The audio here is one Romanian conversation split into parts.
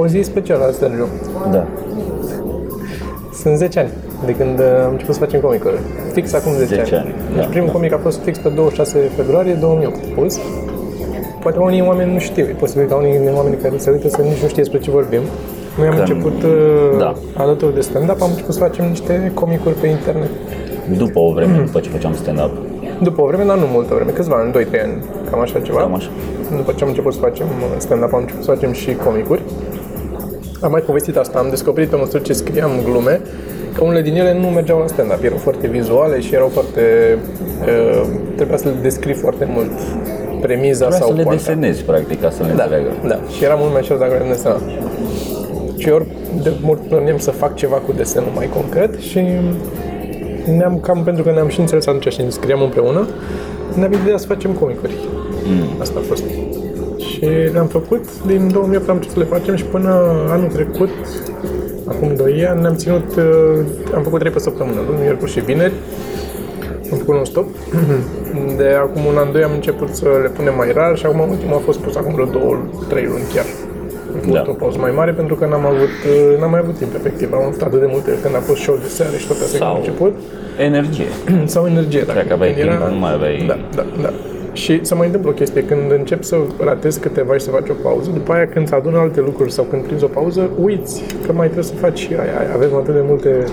o zi specială, Sergiu. Da. Sunt 10 ani de când uh, am început să facem comicuri. Fix acum 10, 10 ani, Deci da, primul da. comic a fost fix pe 26 februarie 2008 pus. Poate unii oameni nu știu, e posibil ca unii din oamenii care se uită să nici nu știe despre ce vorbim. Noi am Că- început uh, da. alături de stand-up, am început să facem niște comicuri pe internet. După o vreme, după ce făceam stand-up. După o vreme, dar nu multă vreme, câțiva ani, 2-3 ani, cam așa ceva. Cam așa. După ce am început să facem uh, stand-up, am început să facem și comicuri. Am mai povestit asta, am descoperit pe măsură ce scriam glume că unele din ele nu mergeau la stand-up, erau foarte vizuale și erau foarte... Uh, trebuia să le descrii foarte mult premiza Vreau sau să le poanta. desenezi, practic, ca să le Da, înțeleagă. da. Și era mult mai ușor dacă le desenam. Și ori de mult plăneam să fac ceva cu desenul mai concret și ne-am cam, pentru că ne-am și înțeles atunci și ne scriam împreună, ne-am ideea să facem comicuri. Mm. Asta a fost. Și le-am făcut, din 2008 am început să le facem și până anul trecut, acum 2 ani, ne-am ținut, uh, am făcut 3 pe săptămână, luni, miercuri și vineri, am făcut non-stop. De acum un an, doi am început să le punem mai rar și acum ultimul a fost pus acum vreo două, trei luni chiar. Am făcut Da. o pauză mai mare pentru că n-am avut, uh, n-am mai avut timp efectiv. Am avut atât de multe când a fost show de seară și toate astea când Sau- am început. Energie. Sau energie, dacă Dacă aveai când timp, nu mai aveai- Da, da, da. Și să mai întâmplă o chestie, când încep să ratezi câteva și să faci o pauză, după aia când se adună alte lucruri sau când prinzi o pauză, uiți că mai trebuie să faci și aia, aia. Avem atât de multe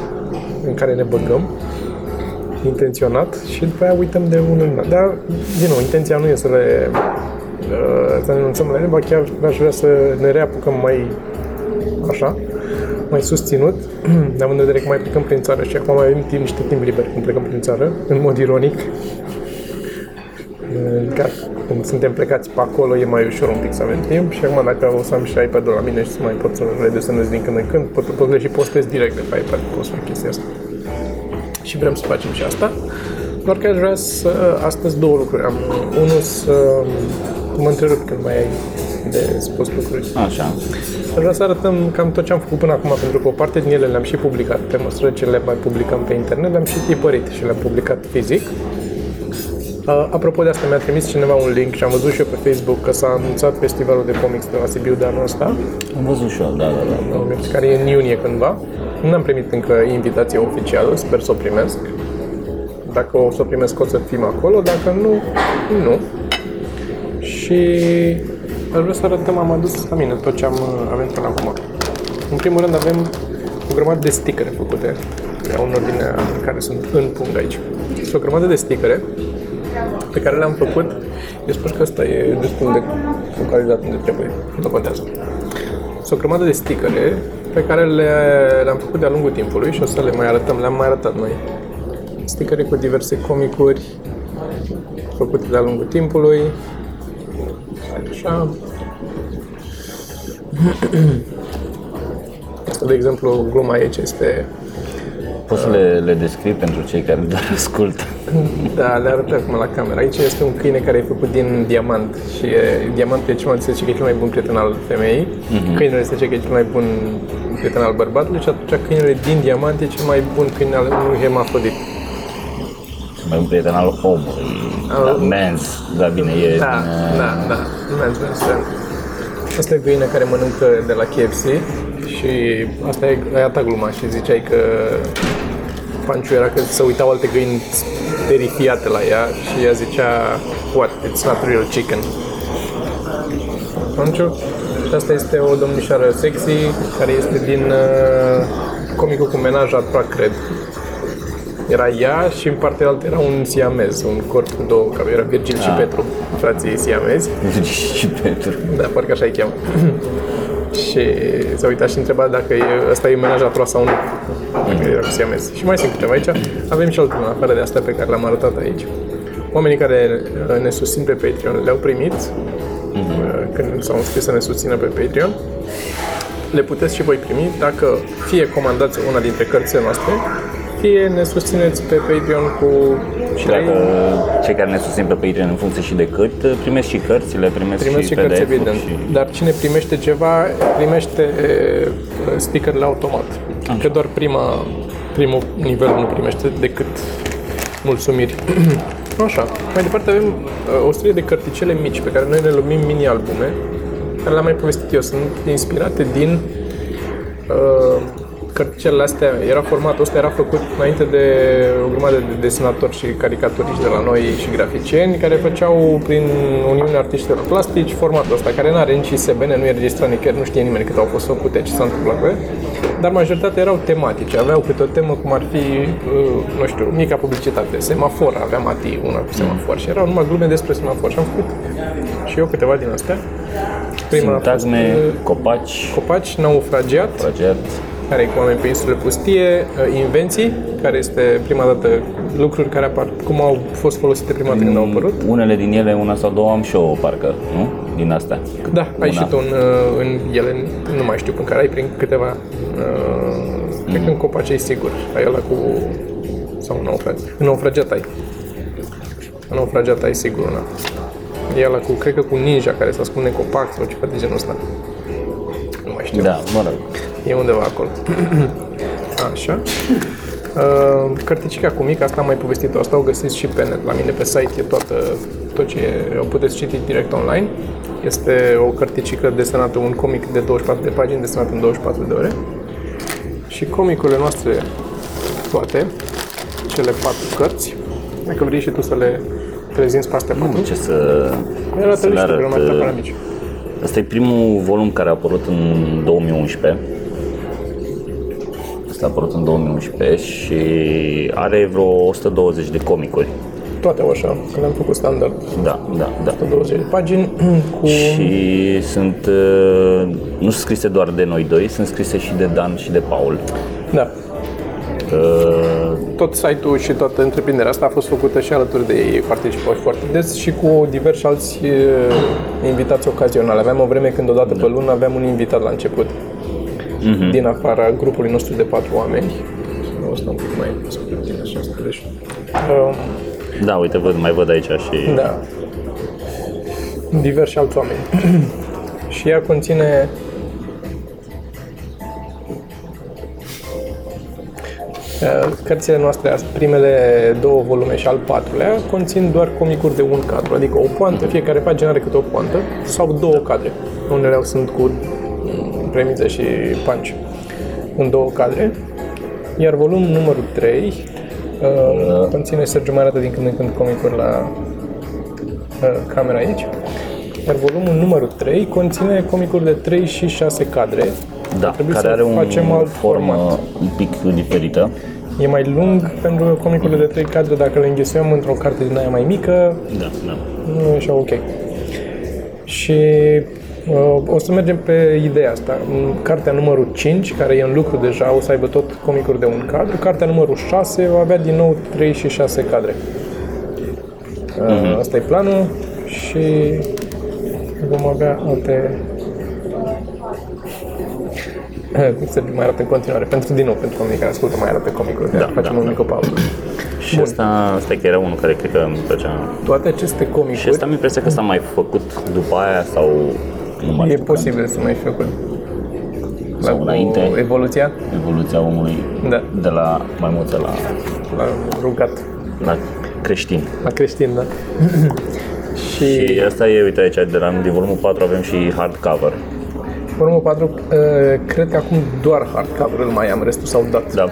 în care ne băgăm intenționat și după aia uităm de unul în altul. Dar, din nou, intenția nu e să le uh, să ne renunțăm la ele, ba chiar aș vrea să ne reapucăm mai așa, mai susținut, având în vedere că mai plecăm prin țară și acum mai avem timp, niște timp liber când plecăm prin țară, în mod ironic. Ca când suntem plecați pe acolo e mai ușor un pic să avem timp și acum dacă o să am și iPad-ul la mine și să mai pot să le desenez din când în când, pot, pot le și postez direct de pe iPad, pot să fac chestia asta. Și vrem să facem și asta. Doar că aș vrea să, astăzi două lucruri. Am unul să mă întrerup când mai ai de spus lucruri. Așa. Aș vrea să arătăm cam tot ce am făcut până acum, pentru că o parte din ele le-am și publicat. Pe măsură ce le mai publicăm pe internet, le-am și tipărit și le-am publicat fizic. Uh, apropo de asta, mi-a trimis cineva un link și am văzut și eu pe Facebook că s-a anunțat festivalul de comics de la Sibiu de anul ăsta, Am văzut și eu, da, da, da. da. care e în iunie cândva. Nu am primit încă invitația oficială, sper să o primesc. Dacă o să o primesc, o să fim acolo, dacă nu, nu. Și aș vrea să arătăm, am adus la mine tot ce am uh, avem până acum. În primul rând avem o grămadă de stickere făcute, au în ordinea în care sunt în pung aici. Sunt o grămadă de stickere pe care le-am făcut. Eu spun că ăsta e destul de focalizat unde trebuie, nu contează. Sunt o grămadă de stickere pe care le, le-am făcut de-a lungul timpului și o să le mai arătăm, le-am mai arătat noi. Stickere cu diverse comicuri făcute de-a lungul timpului. Așa. Asta, de exemplu, gluma aici este Poți să le, le descrii pentru cei care doar ascultă. Da, le arăt acum la cameră. Aici este un câine care e făcut din diamant și e, diamantul e cel mai, se zice că e cel mai bun prieten al femeii. Mm-hmm. Câinele se zice că e cel mai bun prieten al bărbatului și atunci câinele din diamant e cel mai bun câine al unui hermafrodit. Mai un prieten al omului. Da, mens, da, bine, e... Da, da, da. Nu mi-am zis, da. Asta e găină care mănâncă de la KFC și asta e, e ta gluma și ziceai că Panciu era că se uitau alte găini terifiate la ea și ea zicea What? It's not real chicken. Panciu. Și asta este o domnișoară sexy care este din uh, comicul cu menaj a trois, cred. Era ea și în partea altă era un siamez, un corp cu două, care era Virgil și Ah. Petru, frații ei siamezi. și pentru... Da, parcă așa îi cheamă. Și s-a uitat și întreba dacă e, ăsta e menaj a sau nu. Dacă era cu siamez. Și mai sunt câteva aici. Avem și altele în afară de astea pe care le-am arătat aici. Oamenii care uh, ne susțin pe Patreon le-au primit uh, când s-au înscris să ne susțină pe Patreon. Le puteți și voi primi dacă fie comandați una dintre cărțile noastre, fie ne susțineți pe Patreon cu Și trei- dacă cei care ne susțin pe Patreon în funcție și de cât, primesc și cărțile, primesc, Primesc și și cărți, PDF-uri evident. și... Dar cine primește ceva, primește e, stickerele automat. Că doar prima, primul nivel nu primește decât mulțumiri. Așa. Mai departe avem uh, o serie de cărticele mici pe care noi le numim mini-albume, care le-am mai povestit eu. Sunt inspirate din uh, cărticelele astea. Era formatul ăsta era făcut înainte de o grămadă de desenatori și caricaturiști de la noi și graficieni care făceau prin Uniunea Artiștilor Plastici formatul ăsta, care nu are nici ISBN, nu e registrat nicăieri, nu știe nimeni cât au fost făcute, ce s-a întâmplat cu ele dar majoritatea erau tematice, aveau câte o temă cum ar fi, uh, nu știu, mica publicitate, semafor, avea Mati una cu semafor și erau numai glume despre semafor și am făcut și eu câteva din astea. Prima Sintagme, a fost, uh, copaci, copaci, naufragiat, naufragiat, care e cu oameni pe insule pustie, uh, invenții, care este prima dată lucruri care apar, cum au fost folosite prima dată când au apărut. Unele din ele, una sau două am și eu, parcă, nu? Din astea. Da, ai una. și tu în, în ele, nu mai știu, în care ai prin câteva Uh, cred că în copaci e sigur. Ai ăla cu... Sau naufragiat. În naufragiat ai. În naufragiat ai sigur una. E ăla cu, cred că cu ninja care se ascunde în copac sau ceva de genul ăsta. Nu mai știu. Da, mă rog. E undeva acolo. Așa. Uh, cărticica cu mic, asta am mai povestit-o, asta o găsiți și pe net, la mine pe site e toată, tot ce o puteți citi direct online. Este o cărticică desenată, un comic de 24 de pagini desenat în 24 de ore și comicurile noastre toate, cele patru cărți, dacă vrei și tu să le prezinți pe astea patru. ce să, Era să le arăt. Mai Asta e primul volum care a apărut în 2011. Asta a apărut în 2011 și are vreo 120 de comicuri. Toate au așa, că le-am făcut standard. Da, da, da. 120 de pagini cu... Și sunt, uh, nu sunt scrise doar de noi doi, sunt scrise și de Dan și de Paul. Da. Uh, tot site-ul și toată întreprinderea asta a fost făcută și alături de ei, participau foarte des și cu diversi alți uh, invitați ocazionali. Aveam o vreme când odată pe lună aveam un invitat la început, uh-huh. din afara grupului nostru de patru oameni. O să un pic mai bine așa, uh, Da, uite, văd, mai văd aici și... Da. Diversi alți oameni. și ea conține cărțile noastre, primele două volume și al patrulea, conțin doar comicuri de un cadru, adică o poantă, fiecare pagină are câte o poantă, sau două cadre. Unele sunt cu premize și panci în două cadre. Iar volumul numărul 3 uh, conține, Sergiu mai arată din când în când comicuri la uh, camera aici. Iar volumul numărul 3 conține comicuri de 3 și 6 cadre, da, care are un facem alt formă format. un pic diferită. E mai lung pentru că comicurile de trei cadre, dacă le înghesuim într-o carte din aia mai mică, da, da. nu e așa ok. Și uh, o să mergem pe ideea asta. Cartea numărul 5, care e în lucru deja, o să aibă tot comicuri de un cadru. Cartea numărul 6 va avea din nou 3 și 6 cadre. Uh, uh-huh. Asta e planul și vom avea alte să mai arată în continuare. Pentru, din nou, pentru oamenii care ascultă, mai arată comicul. Da, facem da, un mic pauză. Și Bun. asta, asta chiar era unul care cred că îmi plăcea. Toate aceste comicuri... Și asta mi impresia că s-a mai făcut după aia sau... Nu e posibil să mai fi făcut. Sau la înainte. Evoluția? Evoluția omului. Da. De la maimuță la... La rugat. La creștin. La creștin, da. și... și asta e, uite aici, de la din volumul 4 avem și hardcover. Volumul 4, uh, cred că acum doar hardcover îl mai am, restul s-au dat. Da.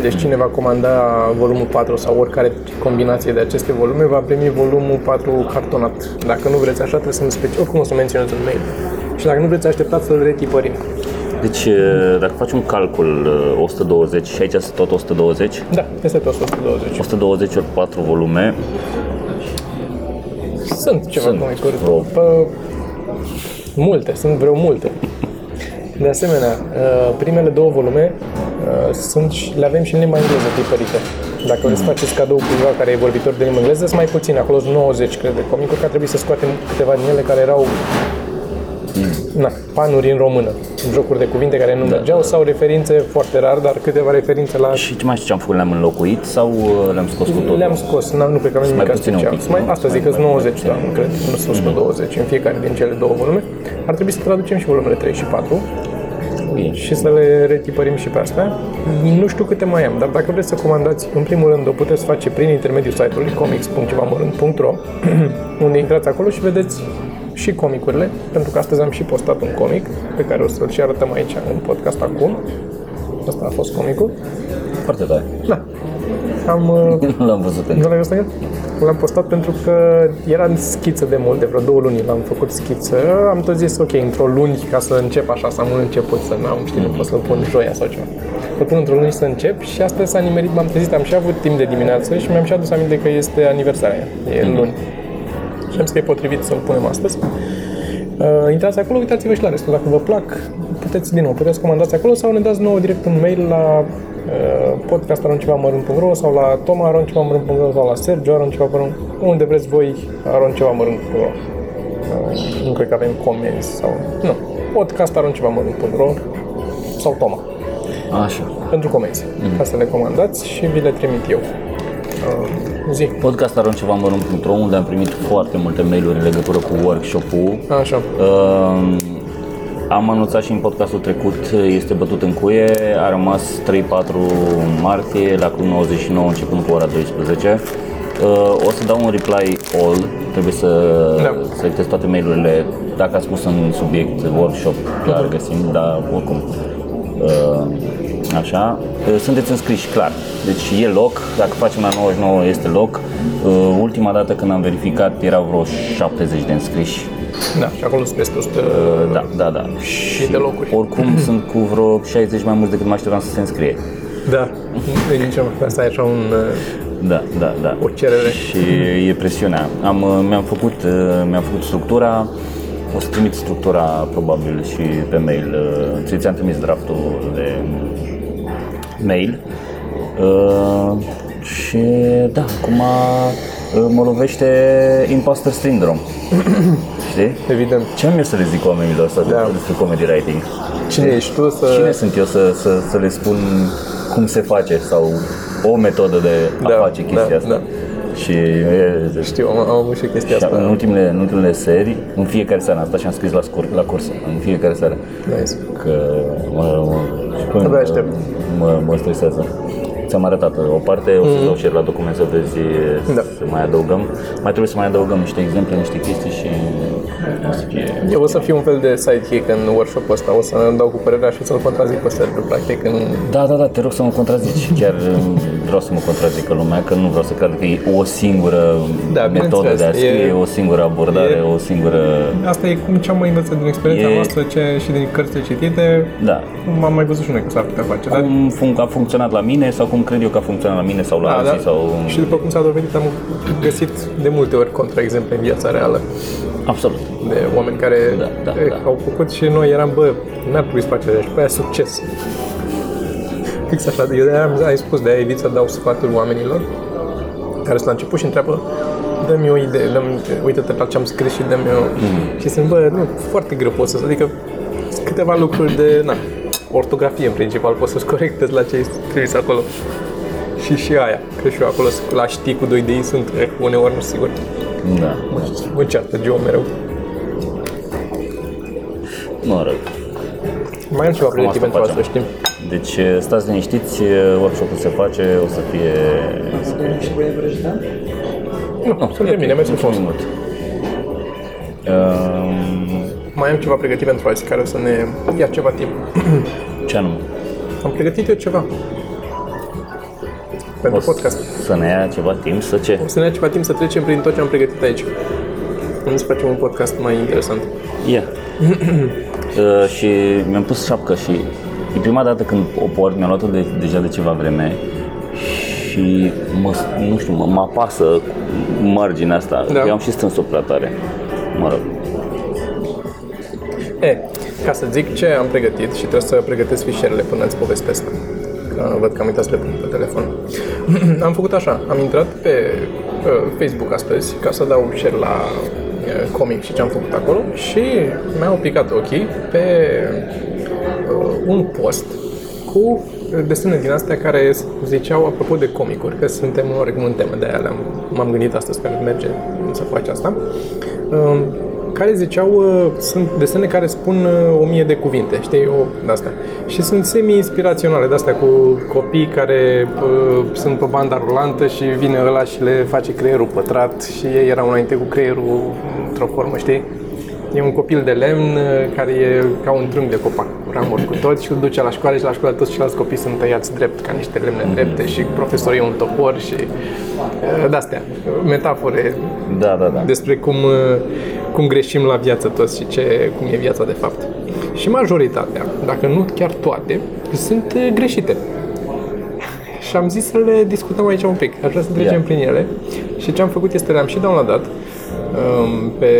Deci cine va comanda volumul 4 sau oricare combinație de aceste volume va primi volumul 4 cartonat. Dacă nu vreți așa, trebuie să-mi speci, oricum o să menționez în mail. Și dacă nu vreți, așteptați să-l retipărim. Deci, uh, dacă faci un calcul 120 uh, și aici sunt tot 120? Da, este tot 120. 120 ori 4 volume. Sunt ceva sunt. comicuri. Multe, sunt vreo multe. De asemenea, uh, primele două volume uh, sunt, le avem și în limba engleză tipărite. Dacă vreți să faceți cadou cuiva care e vorbitor de limba engleză, sunt mai puține, acolo sunt 90, cred, de comicuri, că trebuie să scoatem câteva din ele care erau na, panuri în română, jocuri de cuvinte care nu da. mergeau sau referințe foarte rar, dar câteva referințe la... Și ce mai știu ce am făcut? Le-am înlocuit sau uh, le-am scos cu totul? Le-am scos, nu, nu cred că avem nimic special. Pic, mai, asta zic că sunt 90, da, nu cred, nu sunt mm-hmm. 20 în fiecare din cele două volume. Ar trebui să traducem și volumele 3 și 4 Bine. și să le retipărim și pe astea. Nu știu câte mai am, dar dacă vreți să comandați, în primul rând o puteți face prin intermediul site-ului comics.cevamărânt.ro unde intrați acolo și vedeți și comicurile, pentru că astăzi am și postat un comic pe care o să-l și arătăm aici în podcast acum. Asta a fost comicul. Foarte tare. Da. Am, uh, Nu l-am văzut încă. nu l-ai văzut el? L-am postat pentru că era în schiță de mult, de vreo două luni l-am făcut schiță. Am tot zis, ok, într-o luni, ca să încep așa, să am un început, să n-am, știi, nu pot să-l pun joia sau ceva. Să pun într-o luni să încep și astăzi s-a nimerit, m-am trezit, am și avut timp de dimineață și mi-am și adus aminte că este aniversarea, e luni. Și am zis că e potrivit să-l punem astăzi. Uh, intrați acolo, uitați-vă și la restul. Dacă vă plac, puteți din nou, puteți comandați acolo sau ne dați nouă direct un mail la uh, podcast.aroncevamărunt.ro sau la toma.aroncevamărunt.ro sau la sergio.aroncevamărunt unde vreți voi aroncevamărunt.ro uh, Nu cred că avem comenzi sau... Nu. podcast.aroncevamărunt.ro sau Toma Așa. pentru comenzi, ca să le comandați și vi le trimit eu. Uh, zi. Podcast.aroncevamărunt.ro unde am primit foarte multe mail-uri în legătură cu workshop-ul. Așa. Uh, am anunțat și în podcastul trecut, este bătut în cuie, a rămas 3-4 martie la Club 99 începând cu ora 12. Uh, o să dau un reply all, trebuie să Da. selectez toate mail-urile. Dacă ați pus în subiect workshop, clar găsim, dar oricum. Uh, așa. Uh, Sunteți înscriși, clar. Deci e loc, dacă facem la 99 este loc. Uh, Ultima dată când am verificat erau vreo 70 de înscriși. Da, și acolo sunt peste 100 Uh, Da, da, da. și de locuri. Oricum sunt cu vreo 60 mai mulți decât mă așteptam să se înscrie. Da, îi zicem că asta e așa un, uh, Da, da, da. o cerere. Și e presiunea. Am, uh, mi-am, făcut, uh, mi-am făcut structura, o să trimit structura probabil și pe mail. uh, Ți ți-am trimis draftul de mail. Uh, și da, acum uh, mă lovește imposter syndrome. Știi? Evident. Ce am eu să le zic oamenilor ăsta Da. da. despre comedy writing? Cine ești tu să... Cine sunt eu să, să, să le spun cum se face sau o metodă de a Da, face chestia da, asta? da. Și e, Știu, am, am avut și chestia și asta. în ultimele, în ultimele seri, în fiecare seară, asta și am scris la, scur, la curs, în fiecare seară, Nice. că mă, mă, și până Abia aștept. mă, mă stresează. Ți-am arătat o parte, o să dau share la document să vezi Mm. Da. să mai adăugăm. Mai trebuie să mai adăugăm niște exemple, niște chestii și o să fie... Eu o să fiu un fel de sidekick în workshop-ul ăsta, o să dau cu părerea și să-l contrazic pe Sergiu, practic, în... Da, da, da, te rog să mă contrazici. Chiar um, vreau să mă contrazică lumea, că nu vreau să cred că e o singură Da, metodă de a bineînțeles, scrie, e- o singură abordare, e- o singură... Asta e cum ce am mai învățat din experiența E- noastră ce, și din cărțile citite, Da, cum am mai văzut și noi că s-ar putea face. Dar, cum fun- a funcționat la mine sau cum cred eu că a funcționat la mine sau la da, da, alții sau... și după cum s-a dovedit, am găsit de multe ori contraexemple în viața reală Absolut. de oameni care Da, da, eh, da. au făcut și noi eram, bă, n-ar trebui să faceți așa, și pe aia succes. Fix așa, eu de-aia am, ai spus, de-aia evit să dau sfaturi oamenilor care sunt la început și întreabă dă-mi o idee, dă-mi, uite-te la ce am scris și dă-mi o... Mm. Și sunt, bă, nu, foarte greu pot să adică sunt câteva lucruri de, na, ortografie în principal, poți să-ți corectezi la ce ai scris acolo. Și și aia, că și eu acolo la știi cu 2 de i sunt, eh, uneori nu sigur. Da. Mă ceartă Geo mereu. Mă rog. Mai am ceva Cam asta pregătit pentru asta, facem. știm. Deci stați liniștiți, workshop-ul se face, o să fie... O să fie... Nu, suntem bine, mergem frumos. minut. Um, Mai am ceva pregătit pentru azi, care o să ne ia ceva timp. ce anume? Am pregătit eu ceva. Pentru podcast. Să ne ia ceva timp să ce? O să ne ia ceva timp să trecem prin tot ce am pregătit aici. Vrem să facem un podcast mai interesant. Ia. uh, și mi-am pus șapcă și e prima dată când o port, mi-am luat-o de, deja de ceva vreme și mă, nu știu, mă, mă apasă marginea asta. Da. Da. Eu am și strâns-o prea tare. Mă rog. E, ca să zic ce am pregătit și trebuie să pregătesc fișierele până îți povestesc. Că văd că am uitat să le pun pe telefon. am făcut așa, am intrat pe uh, Facebook astăzi ca să dau share la uh, comic și ce am făcut acolo și mi-au picat ochii pe uh, un post cu desene din astea care ziceau, apropo de comicuri, că suntem oarecum în temă, de aia le-am, m-am gândit astăzi că merge să faci asta. Um, care ziceau, uh, sunt desene care spun uh, o mie de cuvinte, știi, o, de-astea. Și sunt semi-inspiraționale, de-astea cu copii care uh, sunt pe banda rulantă și vine ăla și le face creierul pătrat și ei erau înainte cu creierul într-o formă, știi? E un copil de lemn uh, care e ca un trunchi de copac, cu ramuri cu tot și îl duce la școală și la școală toți ceilalți copii sunt tăiați drept, ca niște lemne drepte și profesorul e un topor și uh, de-astea, metafore Da, da, da. despre cum, uh, cum greșim la viață toți și ce, cum e viața de fapt. Și majoritatea, dacă nu chiar toate, sunt uh, greșite. Și am zis să le discutăm aici un pic. Aș vrea să trecem Ia. prin ele. Și ce am făcut este le-am și downloadat um, pe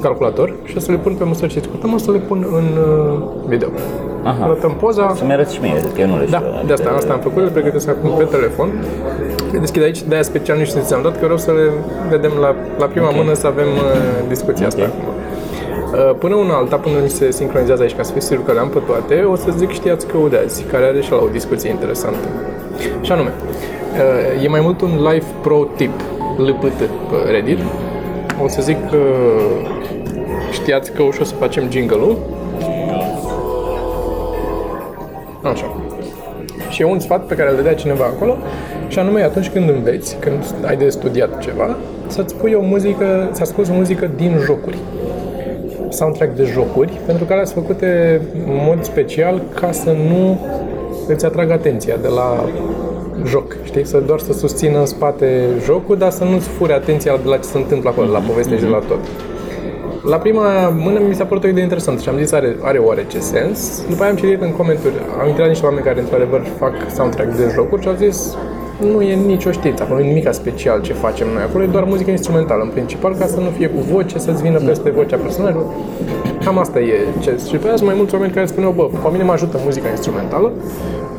calculator și o să le pun pe măsură ce discutăm, o să le pun în uh, video. Aha. Arătăm poza, Să-mi arăți și mie, că eu nu le știu. da, de asta, asta am făcut, le pregătesc acum pe telefon. Le deschid aici, de-aia special nu știu ce ți-am dat, că vreau să le vedem la, la prima Ok. mână să avem uh, discuția asta Ok. acum. Uh, Până una alta, până mi se sincronizează aici, ca să fiu sigur că le-am pe toate, o să zic știați că de azi, care are și la o discuție interesantă. Și anume, uh, e mai mult un live pro tip, LPT, pe Reddit. O să zic că știați că ușor să facem jingle-ul. Așa. Și e un sfat pe care îl dădea cineva acolo, și anume atunci când înveți, când ai de studiat ceva, să-ți pui o muzică, să asculti o muzică din jocuri. Soundtrack de jocuri, pentru că alea sunt făcute în mod special ca să nu îți atragă atenția de la joc, știi? Să doar să susțină în spate jocul, dar să nu-ți fure atenția de la ce se întâmplă acolo, de la poveste și de la tot. La prima mână mi s-a părut o idee interesantă și am zis are, are oarece sens. După aia am citit în comentarii, am intrat niște oameni care într-adevăr fac soundtrack de jocuri și au zis nu e nicio știință, acolo nu e nimic special ce facem noi acolo, e doar muzică instrumentală în principal, ca să nu fie cu voce, să-ți vină peste vocea personajului. Cam asta e ce. Și pe aia sunt mai mulți oameni care spuneau, bă, pe mine mă ajută muzica instrumentală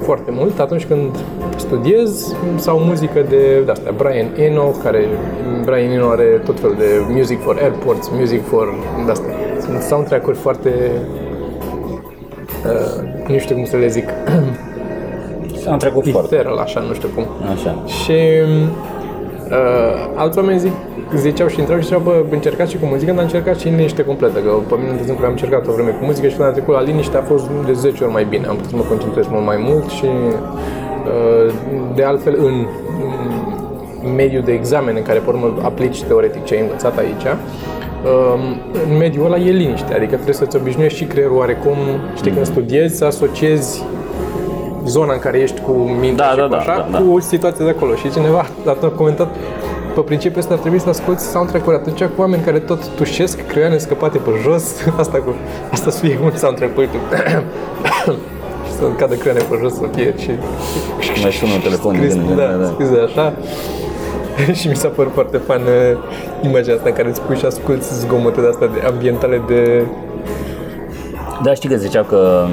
foarte mult atunci când studiez sau muzică de, de astea, Brian Eno, care Brian Eno are tot felul de music for airports, music for de astea. Sunt soundtrack-uri foarte uh, nu știu cum să le zic, Am trecut foarte. ethereal, așa, nu știu cum. Așa. Și uh, alți oameni zic, ziceau și întreau și ziceau, bă, încercați și cu muzică, dar încercați și în liniște completă. Că pe mine, de exemplu, am încercat o vreme cu muzică și când am trecut la liniște a fost de 10 ori mai bine. Am putut să mă concentrez mult mai mult și uh, de altfel în, în mediul de examen în care pe urmă aplici teoretic ce ai învățat aici, um, în mediul ăla e liniște, adică trebuie să-ți obișnuiești și creierul oarecum, știi, când studiezi, să asociezi zona în care ești cu mintea Da, și da, cu da, așa, da, da. cu situația de acolo. Și cineva a comentat pe principiul ăsta ar trebui să asculti soundtrack-uri atunci cu oameni care tot tușesc creioane scăpate pe jos, asta cu asta să fie un soundtrack, uite. și să cadă creioane pe jos, să fie și... Mai sună un telefon din scris, gând, da, da, da. scris de așa. și mi s-a părut foarte fan uh, imaginea asta în care îți pui și asculti zgomote de astea de ambientale de... Da, știi că ziceau că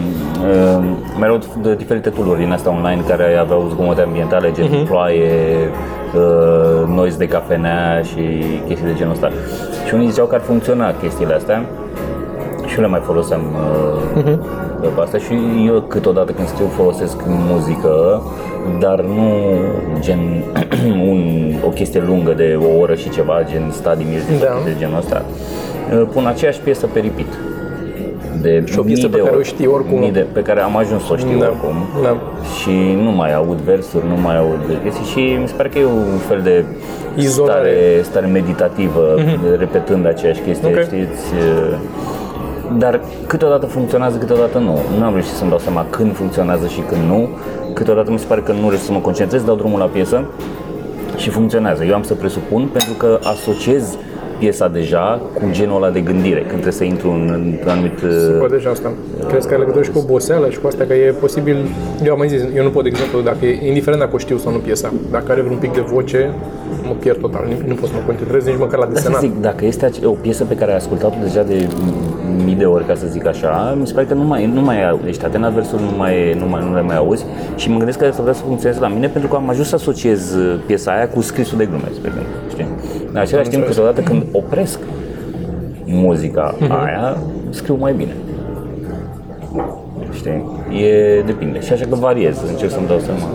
uh, mai erau de diferite tooluri din astea online care aveau zgomote ambientale, gen Mhm. ploaie, uh, noise de cafenea și chestii de genul ăsta. Și unii ziceau că ar funcționa chestiile astea și eu le mai foloseam uh, Mhm. pe asta și eu câteodată când scriu folosesc muzică, dar nu gen un, o chestie lungă de o oră și ceva, gen study music Da. sau de genul ăsta. Uh, Pun aceeași piesă pe repeat. De Și o piesă mii pe de care ori, o știi oricum. mii De, pe care am ajuns să o știu Da. oricum. Da. Și nu mai aud versuri, nu mai aud chestii și mi se pare că e un fel de Izolare. stare, stare meditativă, repetând aceeași chestie, Ok. știți? Dar câteodată funcționează, câteodată nu. Nu am reușit să-mi dau seama când funcționează și când nu. Câteodată mi se pare că nu reușesc să mă concentrez, dau drumul la piesă și funcționează. Eu am să presupun pentru că asociez piesa deja cu genul ăla de gândire, când trebuie să intru în, în anumit... Poate deja asta. Crezi că are legătură și cu oboseală și cu asta că e posibil... Eu am mai zis, eu nu pot, de exemplu, dacă e, indiferent dacă o știu sau nu piesa, dacă are vreun pic de voce, mă pierd total. Nu, nu pot să mă concentrez nici măcar la Asta desenat. zic, dacă este ace- o piesă pe care ai ascultat-o deja de mii de ori, ca să zic așa, mi se pare că nu mai, nu mai ești atent la versuri, nu, mai, nu, mai, nu le mai auzi și mă gândesc că să vrea să funcționeze la mine pentru că am ajuns să asociez uh, piesa aia cu scrisul de glume, spre mine, știi? În același timp, înțeles. câteodată când opresc muzica aia, scriu mai bine. Știi? E, depinde. Și așa că variez, încerc să-mi dau seama.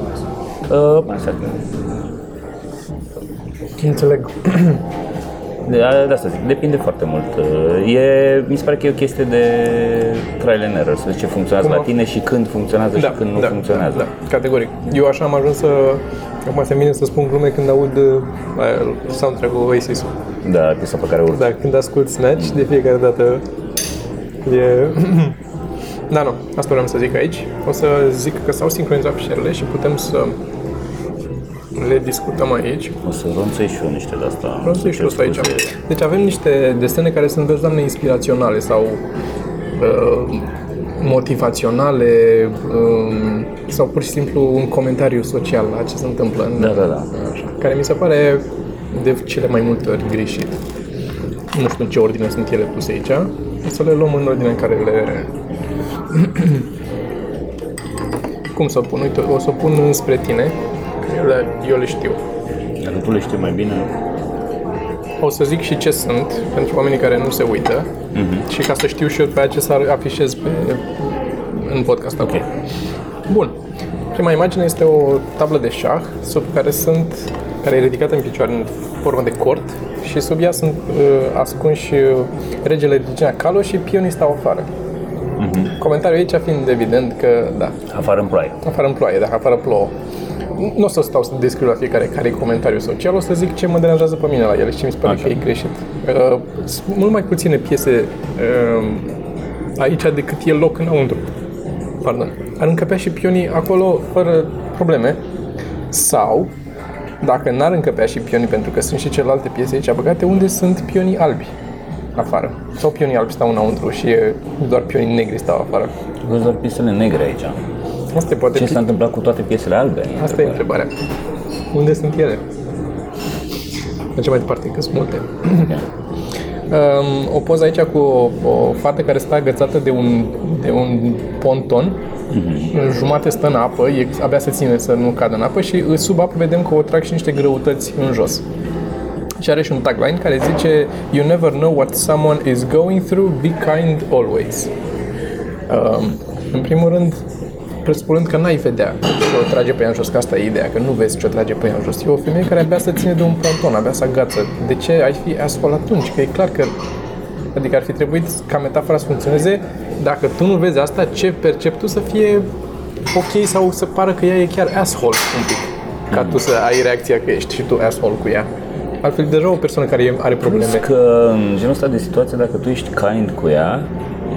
Uh, așa. Înțeleg. De, de asta zic, depinde foarte mult. E, mi se pare că e o chestie de trial and error, să vezi ce funcționează Cum la a- tine și când funcționează și când nu funcționează. Da, categoric. Eu așa am ajuns să... Acum se vine să spun glume când aud uh, aia, soundtrack-ul Oasis-ul. Da, piesa pe care urc. Da, când ascult Snatch, de fiecare dată e... da, nu, asta vreau să zic aici. O să zic că s-au sincronizat fișierele și putem să le discutăm aici. O să ronțăi și eu niște de asta. Vreau să și eu aici. Deci avem niște desene care sunt, vezi, doamne, inspiraționale sau uh, motivaționale um, sau pur și simplu un comentariu social la ce se întâmplă în, Da, da, da. Așa, care mi se pare de cele mai multe ori greșit. Nu știu în ce ordine sunt ele puse aici. O să le luăm în ordine în care le... Cum să o pun? Uite, o să o pun spre tine, că eu le, eu le știu. Dacă tu le știi mai bine, O să zic și ce sunt, pentru oamenii care nu se uită Mhm. și ca să știu și eu pe ce să afișez pe, în podcast ok. acum. Bun. Prima imagine este o tablă de șah sub care sunt care e ridicată în picioare în formă de cort și sub ea sunt uh, ascunși uh, regele Regina Calo și pionii stau afară. Comentariul aici fiind evident că, da, Afară în ploaie. afară în ploaie, dacă afară plouă. Nu o să stau să descriu la fiecare care e comentariu social, o să zic ce mă deranjează pe mine la ele și ce mi se pare Așa. că e greșit. Uh, sunt mult mai puține piese uh, aici decât e loc înăuntru. Pardon. Ar încăpea și pionii acolo fără probleme. Sau, dacă n-ar încăpea și pionii, pentru că sunt și celelalte piese aici băgate, unde sunt pionii albi afară. Sau pionii albi stau înăuntru și e doar pionii negri stau afară. Vezi doar piesele negre aici. Asta e poate Ce s-a întâmplat cu toate piesele albe? Asta e întrebarea. Unde sunt ele? Mergem mai departe, că sunt multe. Um, o poză aici cu o, o fată care stă agățată de un, de un ponton. În jumate stă în apă, e, abia se ține să nu cadă în apă și uh, sub apă vedem că o trag și niște greutăți în jos. Și are și un tagline care zice You never know what someone is going through, be kind always. Um, în primul rând, presupunând că n-ai vedea ce o trage pe ea în jos, că asta e ideea, că nu vezi ce o trage pe ea în jos. E o femeie care abia să ține de un ponton, abia să agață. De ce ai fi asshole atunci? Că e clar că Adică ar fi trebuit ca metafora să funcționeze dacă tu nu vezi asta, ce percepi tu să fie ok sau să pară că ea e chiar asshole un pic. Ca tu să ai reacția că ești și tu asshole cu ea. Altfel, deja o persoană care e- are probleme. Plus că în genul ăsta de situație, dacă tu ești kind cu ea,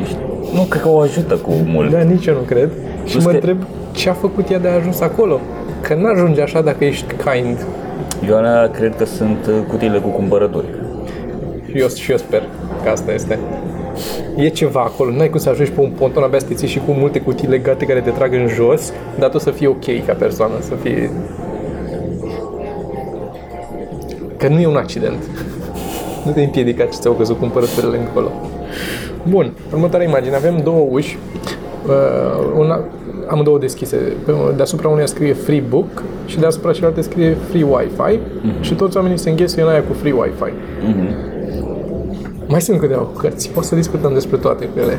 ești, nu cred că o ajută cu mult. Da, nici eu nu cred. Și Plus mă că- întreb ce a făcut ea de a ajuns acolo. Că n-ajunge așa dacă ești kind. Eu alea cred că sunt uh, cutiile cu cumpărături. Și eu, și eu sper că asta este. E ceva acolo, n-ai cum să ajungi pe un ponton abia să te ții și cu multe cutii legate care te trag în jos, dar tu să fii ok ca persoană, să fii... Că nu e un accident. Nu te împiedica ce ți-au căzut cumpărăturile încolo. Bun, următoarea imagine. Avem două uși, uh, una, amândouă deschise. Pe, deasupra uneia scrie Free Book și deasupra celelalte scrie Free Wi-Fi Mhm. și toți oamenii se înghesuie în aia cu Free Wi-Fi. Mai sunt câteva cărți, o să discutăm despre toate cu ele.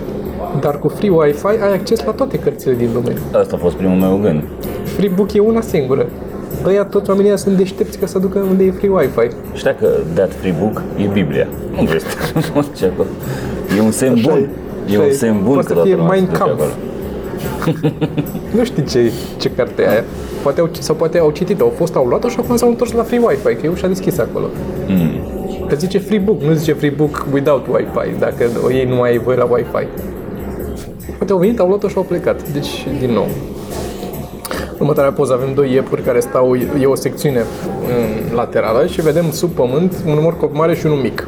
Dar cu Free Wi-Fi ai acces la toate cărțile din lume. Asta a fost primul meu gând. Free Book e una singură. Ăia toți oamenii ăia sunt deștepți ca să ducă unde e Free Wi-Fi. Știa că that free book e Biblia. Nu vrei să nu știu ce acolo. E un semn Așa bun. e. E Așa un e. semn bun Poate că să fie toată lumea Mein se duce Kampf. acolo. Nu știi ce, ce carte e aia. Poate au, sau poate au citit-o, au fost, au luat-o și acum s-au întors la Free Wi-Fi, că e ușa deschisă acolo. Mm. Că zice Free Book, nu zice Free Book without Wi-Fi, dacă o ei nu mai ai voie la Wi-Fi. Poate au venit, au luat-o și au plecat. Deci, din nou. Următoarea poză avem doi iepuri care stau, e o secțiune în laterală și vedem sub pământ un morcov mare și unul mic.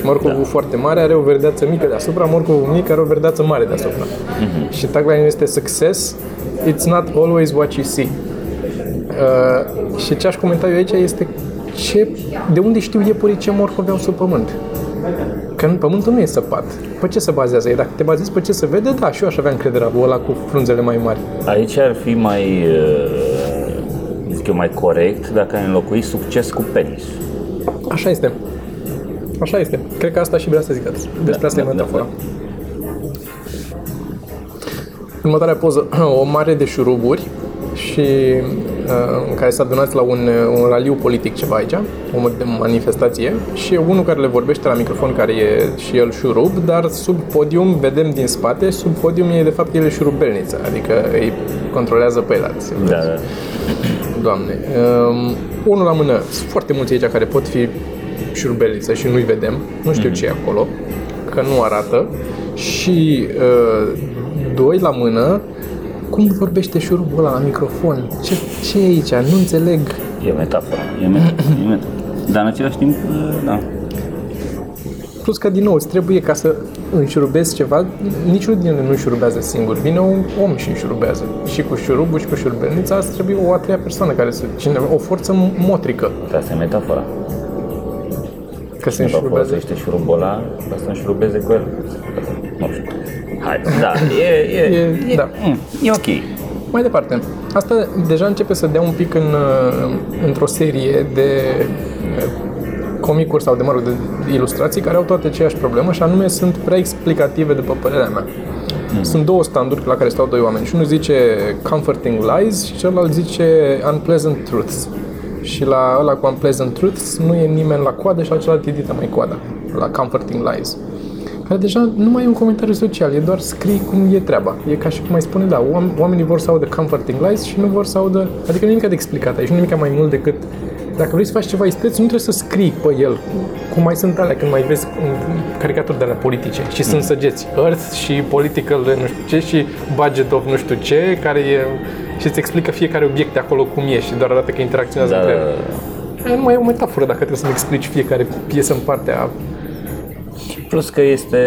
Și morcovul da. foarte mare are o verdeață mică deasupra, morcovul mic are o verdeață mare deasupra. Mm-hmm. Și tagline este Success, it's not always what you see. Uh, și ce aș comenta eu aici este ce, de unde știu iepurii ce morcovi au sub pământ? Că în pământul nu e săpat. Pe ce se bazează ei? Dacă te bazezi pe ce se vede, da, și eu aș avea încredere la ăla cu frunzele mai mari. Aici ar fi mai, uh, zic eu, mai corect dacă ai înlocui succes cu penis. Așa este. Așa este. Cred că asta și vrea să zic despre asta Da, e da, metafora. Următoarea poză, o mare de șuruburi și uh, în care s-a adunat la un, un raliu politic ceva aici, o manifestație și e unul care le vorbește la microfon care e și el șurub, dar sub podium vedem din spate, sub podium e de fapt el e șurubelniță, adică îi controlează pe el. Da, da. Doamne. Um, unul la mână, sunt foarte mulți aici care pot fi șurubeliță și nu-i vedem, nu știu mm. ce e acolo, că nu arată. Și uh, doi la mână, cum vorbește șurubul ăla la microfon? Ce, ce e aici? Nu înțeleg. E metaforă. E metaforă. e metaforă. Dar în același timp, uh, da. Plus că, din nou, îți trebuie ca să înșurubezi ceva, niciunul din ele nu înșurubează singur. Vine un om și înșurubează. Și cu șurubul și cu șurubelnița, asta trebuie o a treia persoană care să... Cineva, o forță motrică. Asta e metafora. Că se Cineva înșurubează. folosește șurubul ăla ca să înșurubeze cu el. Nu știu. Hai, da, e, e, E- e, da. mm, e ok. Mai departe, asta deja începe să dea un pic în, uh, într-o serie de uh, comicuri sau de, mă rog, de ilustrații care au toate aceeași problemă și anume sunt prea explicative după părerea mea. Sunt două standuri la care stau doi oameni și unul zice comforting lies și celălalt zice unpleasant truths. Și la ăla cu unpleasant truths nu e nimeni la coadă și la celălalt e dita mai coada, la comforting lies. Care deja nu mai e un comentariu social, e doar scrii cum e treaba. E ca și cum mai spune, da, oam- oamenii vor să audă comforting lies și nu vor să audă, adică nu e nimic de explicat aici, nu e nimic mai mult decât dacă vrei să faci ceva isteț, nu trebuie să scrii pe el, cum mai sunt alea când mai vezi în caricaturi de alea politice și sunt săgeți, Earth și political nu știu ce și budget of nu știu ce, care e și îți explică fiecare obiect de acolo cum e și doar arată că interacționează Da, între da, ele. da. Aia Nu mai e o metaforă dacă trebuie să-mi explici fiecare piesă în partea Plus că este,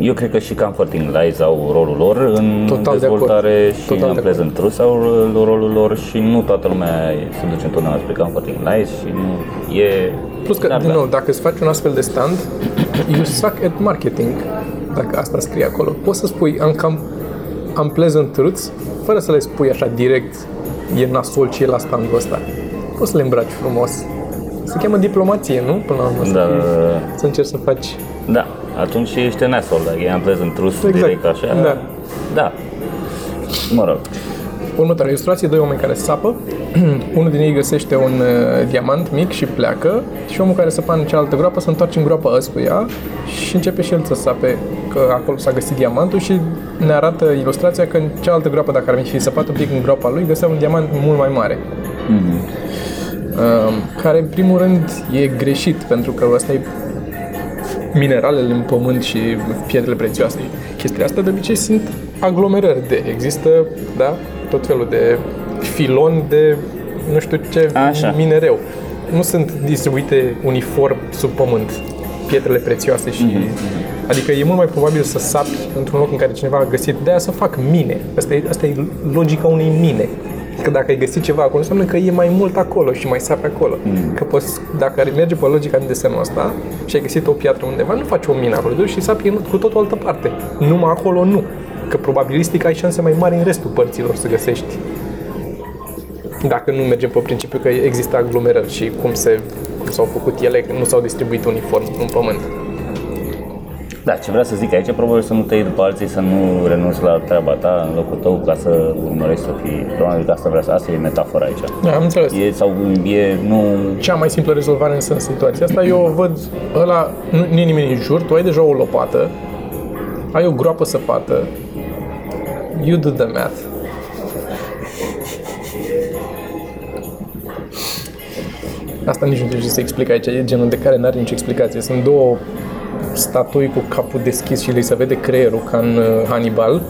eu cred că și Comforting Lies au rolul lor în Total de dezvoltare acord. și Total de Unpleasant Truth au rolul lor și nu toată lumea se duce întotdeauna spre Comforting Lies și nu e... Plus că, Dar din da. nou, dacă îți faci un astfel de stand, you suck at marketing, dacă asta scrie acolo. Poți să spui am cam unpleasant truths, fără să le spui așa direct, e nasol ce e la standul ăsta. Poți să le îmbraci frumos. Se cheamă diplomație, nu? Până la urmă, să, Da, fii- da, da. să încerci să faci... Da, atunci ești în asshole, dacă e Unpleasant Truth Exact, direct așa. da. Da. Mă rog. Următoarea ilustrație, doi oameni care sapă. Unul din ei găsește un uh, diamant mic și pleacă și omul care săpa în cealaltă groapă se întoarce în groapa ăstuia și începe și el să sape că acolo s-a găsit diamantul și ne arată ilustrația că în cealaltă groapă, dacă ar fi săpat un pic în groapa lui, găsea un diamant mult mai mare. Uh, care, în primul rând, e greșit, pentru că ăsta e mineralele în pământ și pietrele prețioase. Chestiile astea de obicei sunt aglomerări de, există, da, tot felul de filon de nu știu ce Așa. minereu. Nu sunt distribuite uniform sub pământ pietrele prețioase și adică e mult mai probabil să sapi într-un loc în care cineva a găsit de aia să fac mine. Asta e, asta e logica unei mine. Că dacă ai găsit ceva acolo, înseamnă că e mai mult acolo și mai sapi acolo. Că poți, dacă ar merge pe logica din desenul ăsta și ai găsit o piatră undeva, nu faci o mină acolo, duci și sapi în cu tot o altă parte. Numai acolo nu. Că probabilistic ai șanse mai mari în restul părților să găsești. Dacă nu mergem pe principiu că există aglomerări și cum, se, cum s-au făcut ele, că nu s-au distribuit uniform în pământ. Da, ce vreau să zic aici, probabil să nu te iei după alții, să nu renunți la treaba ta în locul tău ca să urmărești să fii. Probabil că asta vrea să, asta e metafora aici. Da, am înțeles. E, sau e, nu, cea mai simplă rezolvare însă în situația asta, eu o văd ăla, nu, nu e nimeni în jur, tu ai deja o lopată, ai o groapă săpată, you do the math. Asta nici nu trebuie să explic aici, e genul de care n-are nicio explicație. Sunt două statui cu capul deschis și li se vede creierul ca în uh, Hannibal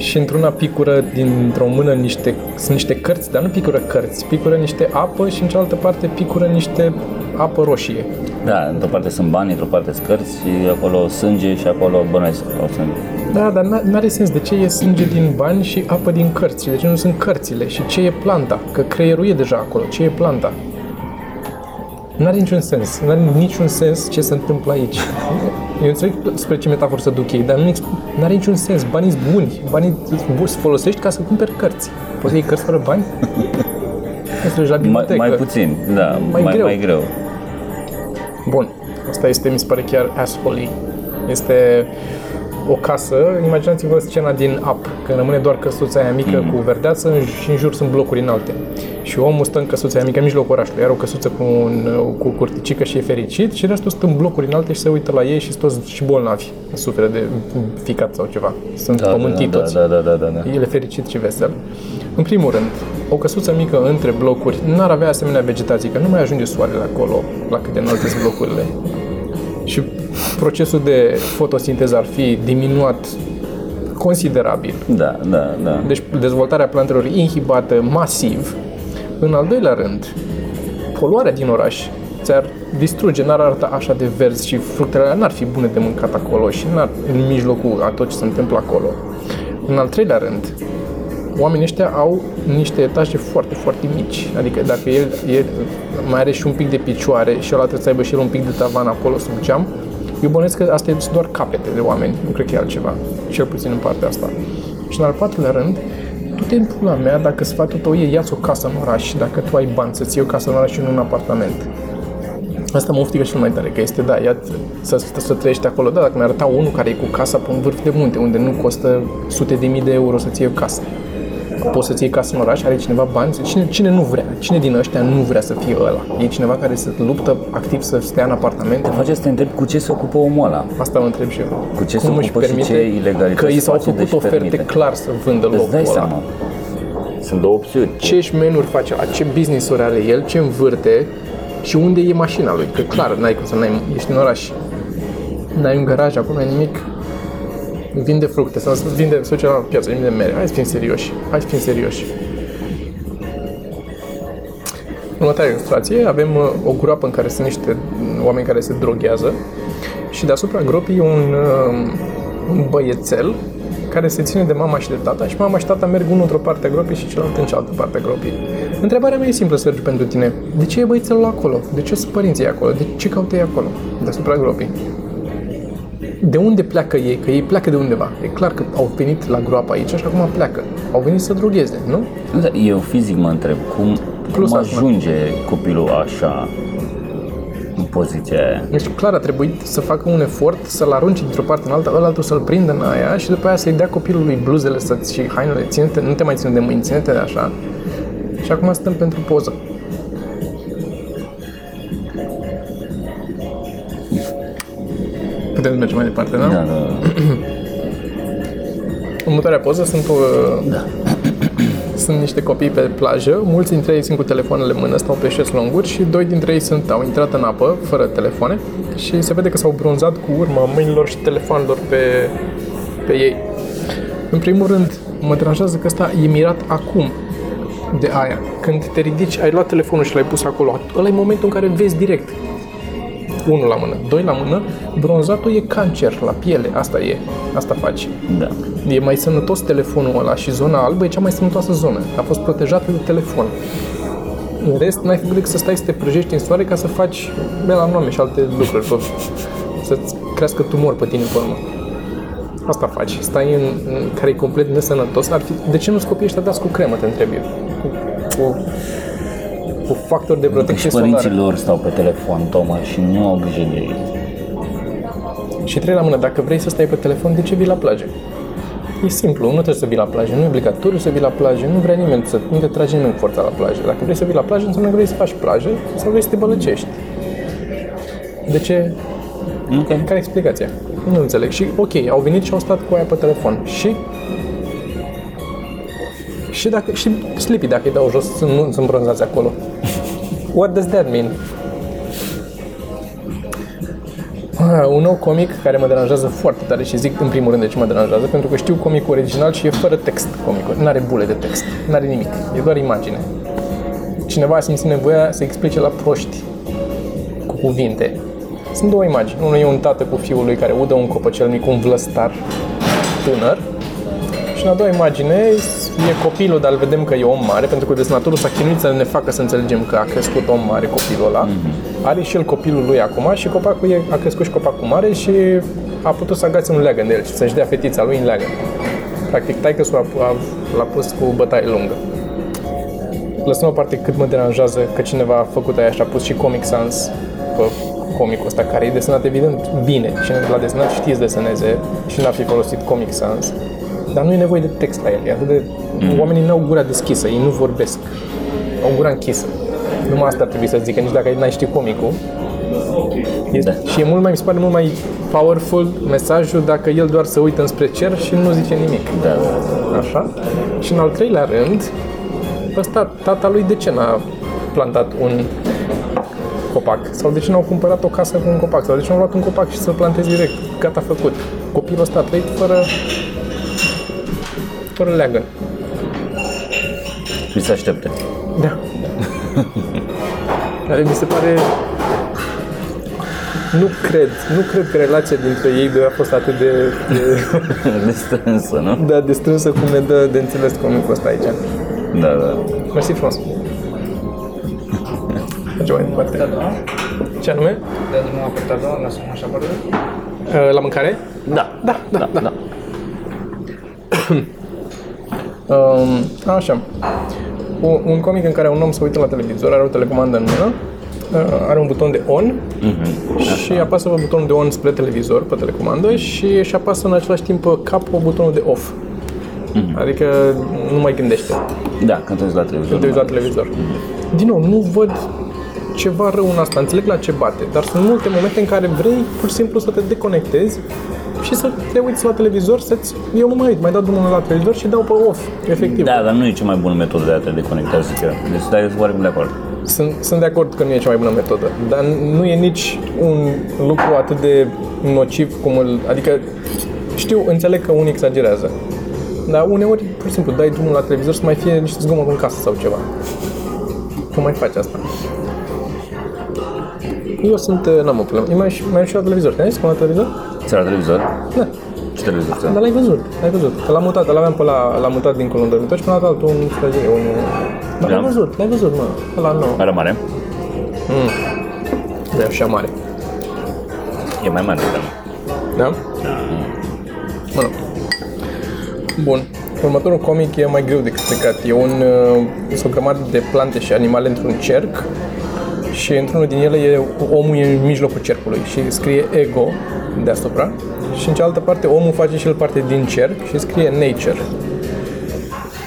și într-una picură dintr-o mână niște, sunt niște cărți, dar nu picură cărți, picură niște apă și în cealaltă parte picură niște apă roșie. da, într-o parte sunt bani, într-o parte sunt cărți și acolo sânge și acolo bănuiesc că au sânge. Da, dar n- n-are sens. De ce e sânge din bani și apă din cărți? Și de ce nu sunt cărțile? Și ce e planta? Că creierul e deja acolo. Ce e planta? N-are niciun sens. N-are niciun sens ce se întâmplă aici. Eu înțeleg spre ce metaforă să duc ei, dar nu are niciun sens. Banii sunt buni. Banii îți folosești ca să cumperi cărți. Poți să iei cărți fără bani? Nu treci la Mai, bibliotecă. mai puțin, da, Mai mai, mai, greu. mai greu. Bun. Asta este, mi se pare chiar asshole Este o casă, imaginați-vă scena din Up, când rămâne doar căsuța aia mică cu verdeață și în jur sunt blocuri înalte. Și omul stă în căsuța aia mică în mijlocul orașului, are o căsuță cu, un, cu curticică și e fericit și restul sunt în blocuri înalte și se uită la ei și sunt toți și bolnavi, suferă de ficat sau ceva. Sunt Da, pământiți da, toți. da, da, da, da, da. El e fericit și vesel. În primul rând, o căsuță mică între blocuri n-ar avea asemenea vegetație, că nu mai ajunge soarele acolo, la cât de înalte sunt blocurile. Și procesul de fotosinteză ar fi diminuat considerabil. Da, da, da. Deci dezvoltarea plantelor inhibată masiv. În al doilea rând, poluarea din oraș ți-ar distruge, n-ar arăta așa de verzi și fructele alea n-ar fi bune de mâncat acolo și n-ar în mijlocul a tot ce se întâmplă acolo. În al treilea rând, oamenii ăștia au niște etaje foarte, foarte mici. Adică dacă el, el mai are și un pic de picioare și ăla trebuie să aibă și el un pic de tavan acolo sub geam, eu bănuiesc că asta sunt doar capete de oameni, nu cred că e altceva, cel puțin în partea asta. Și în al patrulea rând, tu te pula mea, dacă sfatul tău e ia-ți o casă în oraș, dacă tu ai bani să-ți iei o casă în oraș și nu un apartament. Asta mă oftică cel mai tare, că este, da, ia să, să, să trăiești acolo. Da, dacă mi arăta unul care e cu casa pe un vârf de munte, unde nu costă sute de mii de euro să-ți iei o casă. Poți să-ți iei casă în oraș, are cineva bani, cine, cine nu vrea? Cine din ăștia nu vrea să fie ăla? E cineva care să luptă activ să stea în apartament? Te face să te întrebi cu ce se ocupă omul ăla. Asta mă întreb și eu. Cu ce se Cum își ocupă și permite ce ilegalități Că i s-au face, făcut deci oferte permite. clar să vândă locul Îți dai ăla. seama. Sunt două opțiuni. ce șmenuri face ăla, ce business-uri are el, ce învârte și unde e mașina lui. Că clar, n-ai cum să n-ai, ești în oraș, n-ai un garaj acolo, n-ai nimic. Vinde fructe, sau să vinde, să duce la piață, vinde mere. Hai să fim serioși, hai să fim serioși. Următoarea ilustrație, avem uh, o groapă în care sunt niște mm, oameni care se droghează și deasupra gropii e un, uh, un băiețel care se ține de mama și de tata și mama și tata merg unul într-o parte a gropii și celălalt în cealaltă parte a gropii. Întrebarea mea e simplă, Sergiu, pentru tine. De ce e băiețelul acolo? De ce sunt părinții ei acolo? De ce caută ei acolo, deasupra gropii? De unde pleacă ei? Că ei pleacă de undeva. E clar că au venit la groapă aici și acum pleacă. Au venit să drogheze, nu? Da, Eu fizic mă întreb cum, Plus cum asta. ajunge copilul așa în poziția aia. Deci clar a trebuit să facă un efort să-l arunce dintr-o parte în alta, ălaltul să-l prindă în aia și după aia să-i dea copilului bluzele să și hainele, ține nu te mai ține de mâini, ține-te de așa. Și acum stăm pentru poză. Putem merge mai departe, da? Da, da. Următoarea poză sunt, uh, Da. sunt niște copii pe plajă, mulți dintre ei sunt cu telefoanele în mână, stau pe șezlonguri și doi dintre ei sunt, au intrat în apă, fără telefoane și se vede că s-au bronzat cu urma mâinilor și telefonelor pe, pe ei. În primul rând, mă deranjează că ăsta e mirat acum de aia. Când te ridici, ai luat telefonul și l-ai pus acolo. Ăla e momentul în care vezi direct. Unul la mână, doi la mână, bronzatul e cancer la piele, asta e, asta faci. da. E mai sănătos telefonul ăla și zona albă e cea mai sănătoasă zonă. A fost protejată de telefon. În rest, n-ai făcut decât să stai să te prăjești în soare ca să faci melanome și alte lucruri. Bă, să-ți crească tumor pe tine pe urmă. Asta faci. Stai în, în care e complet nesănătos. Ar fi, de ce nu-ți copiii ăștia dați cu cremă, te întreb eu? Cu, cu, cu factor de Și protecție părinții solară. lor stau pe telefon, Toma, și nu au grijă de ei. Și trei la mână, dacă vrei să stai pe telefon, de ce vii la plajă? E simplu, nu trebuie să vii la plajă, nu e obligatoriu să vii la plajă, nu vrea nimeni să, nu te trage nimeni cu forța la plajă. Dacă vrei să vii la plajă, înseamnă că vrei să faci plajă sau vrei să te bălăcești. De ce? Ok. Care e explicația? Nu înțeleg. Și ok, au venit și au stat cu aia pe telefon. Și și dacă și Sleepy dacă îi dau jos, sunt, nu sunt bronzați acolo. What does that mean? Ah, un nou comic care mă deranjează foarte tare și zic în primul rând de ce mă deranjează, pentru că știu comicul original și e fără text comicul. Nu are bule de text, nu are nimic, e doar imagine. Cineva a simțit nevoia să explice la proști cu cuvinte. Sunt două imagini. Unul e un tată cu fiul lui care udă un copăcel mic, un vlăstar tânăr. Și în a doua imagine e copilul, dar îl vedem că e om mare, pentru că desenatorul s-a chinuit să ne facă să înțelegem că a crescut om mare copilul ăla. Are și el copilul lui acum și copacul e, a crescut și copacul mare și a putut să agațe un leagăn de el și să-și dea fetița lui în leagăn. Practic, taică s-a l-a pus cu bătaie lungă. Lăsăm o parte cât mă deranjează că cineva a făcut aia și a pus și Comic Sans după comicul ăsta, care e desenat evident bine. Cine l-a desenat știe să deseneze și n-ar fi folosit Comic Sans. Dar nu e nevoie de text la el. E atât de... Oamenii n-au gura deschisă, ei nu vorbesc. Au gura închisă. Numai asta ar trebui să zică, nici dacă n-ai ști comicul. Este, Da. Și e mult mai, mi se pare mult mai powerful mesajul dacă el doar se uită înspre cer și nu zice nimic. Da, da. Așa? Și în al treilea rând, ăsta, tata lui de ce n-a plantat un copac? Sau de ce n-au cumpărat o casă cu un copac? Sau de ce n-au luat un copac și să-l plantezi direct? Gata, făcut. Copilul ăsta a trăit fără, fără leagăn. Și se aștepte. Da. Care mi se pare... Nu cred, nu cred că relația dintre ei doi a fost atât de, de, De strânsă, nu? de, de strânsă cum ne dă de înțeles comicul ăsta aici. Da, da. Mersi frumos. Mergem mai departe. Ce anume? De drumul apertador, lasă așa părere. Uh, La mâncare? Da, Da, da, da, da. da. Um, așa. Un, un comic în care un om se uită la televizor, are o telecomandă în mână, uh, are un buton de on și apasă pe butonul de on spre televizor, pe telecomandă și își apasă în același timp pe cap pe butonul de off. Adică nu mai gândește. Da, când te uiți la televizor. te uiți la televizor. Din nou, nu văd ceva rău în asta, înțeleg la ce bate, dar sunt multe momente în care vrei pur și simplu să te deconectezi și să te uiți la televizor, să-ți... Eu mă mai uit, mai dau drumul la televizor și dau pe off, efectiv. Da, dar nu e cea mai bună metodă de a te deconecta, zic eu. Deci stai oarecum de acord. Sunt, sunt de acord că nu e cea mai bună metodă, dar nu e nici un lucru atât de nociv cum îl... Adică știu, înțeleg că unii exagerează, dar uneori, pur și simplu, dai drumul la televizor să mai fie niște zgomot în casă sau ceva. Cum mai faci asta? Eu sunt, uh, n-am o problemă. Eu mai, mai am și la televizor. Te-ai zis că am la televizor? Ți la televizor? Da. Ce televizor ți Dar l-ai văzut, l-ai văzut. Că l-am mutat, l-aveam pe la, l-am mutat dincolo în dormitor și până la altul un străzire, un... Dar l-ai Da. văzut, l-ai văzut, mă. Ăla nu. Are mare? Nu e așa mare. E mai mare decât Da? Mă rog. Bun. Următorul comic e mai greu de explicat. E un, uh, sunt o grămadă de plante și animale într-un cerc și într-unul din ele e, omul e în mijlocul cercului și scrie ego deasupra și în cealaltă parte omul face și el parte din cerc și scrie nature.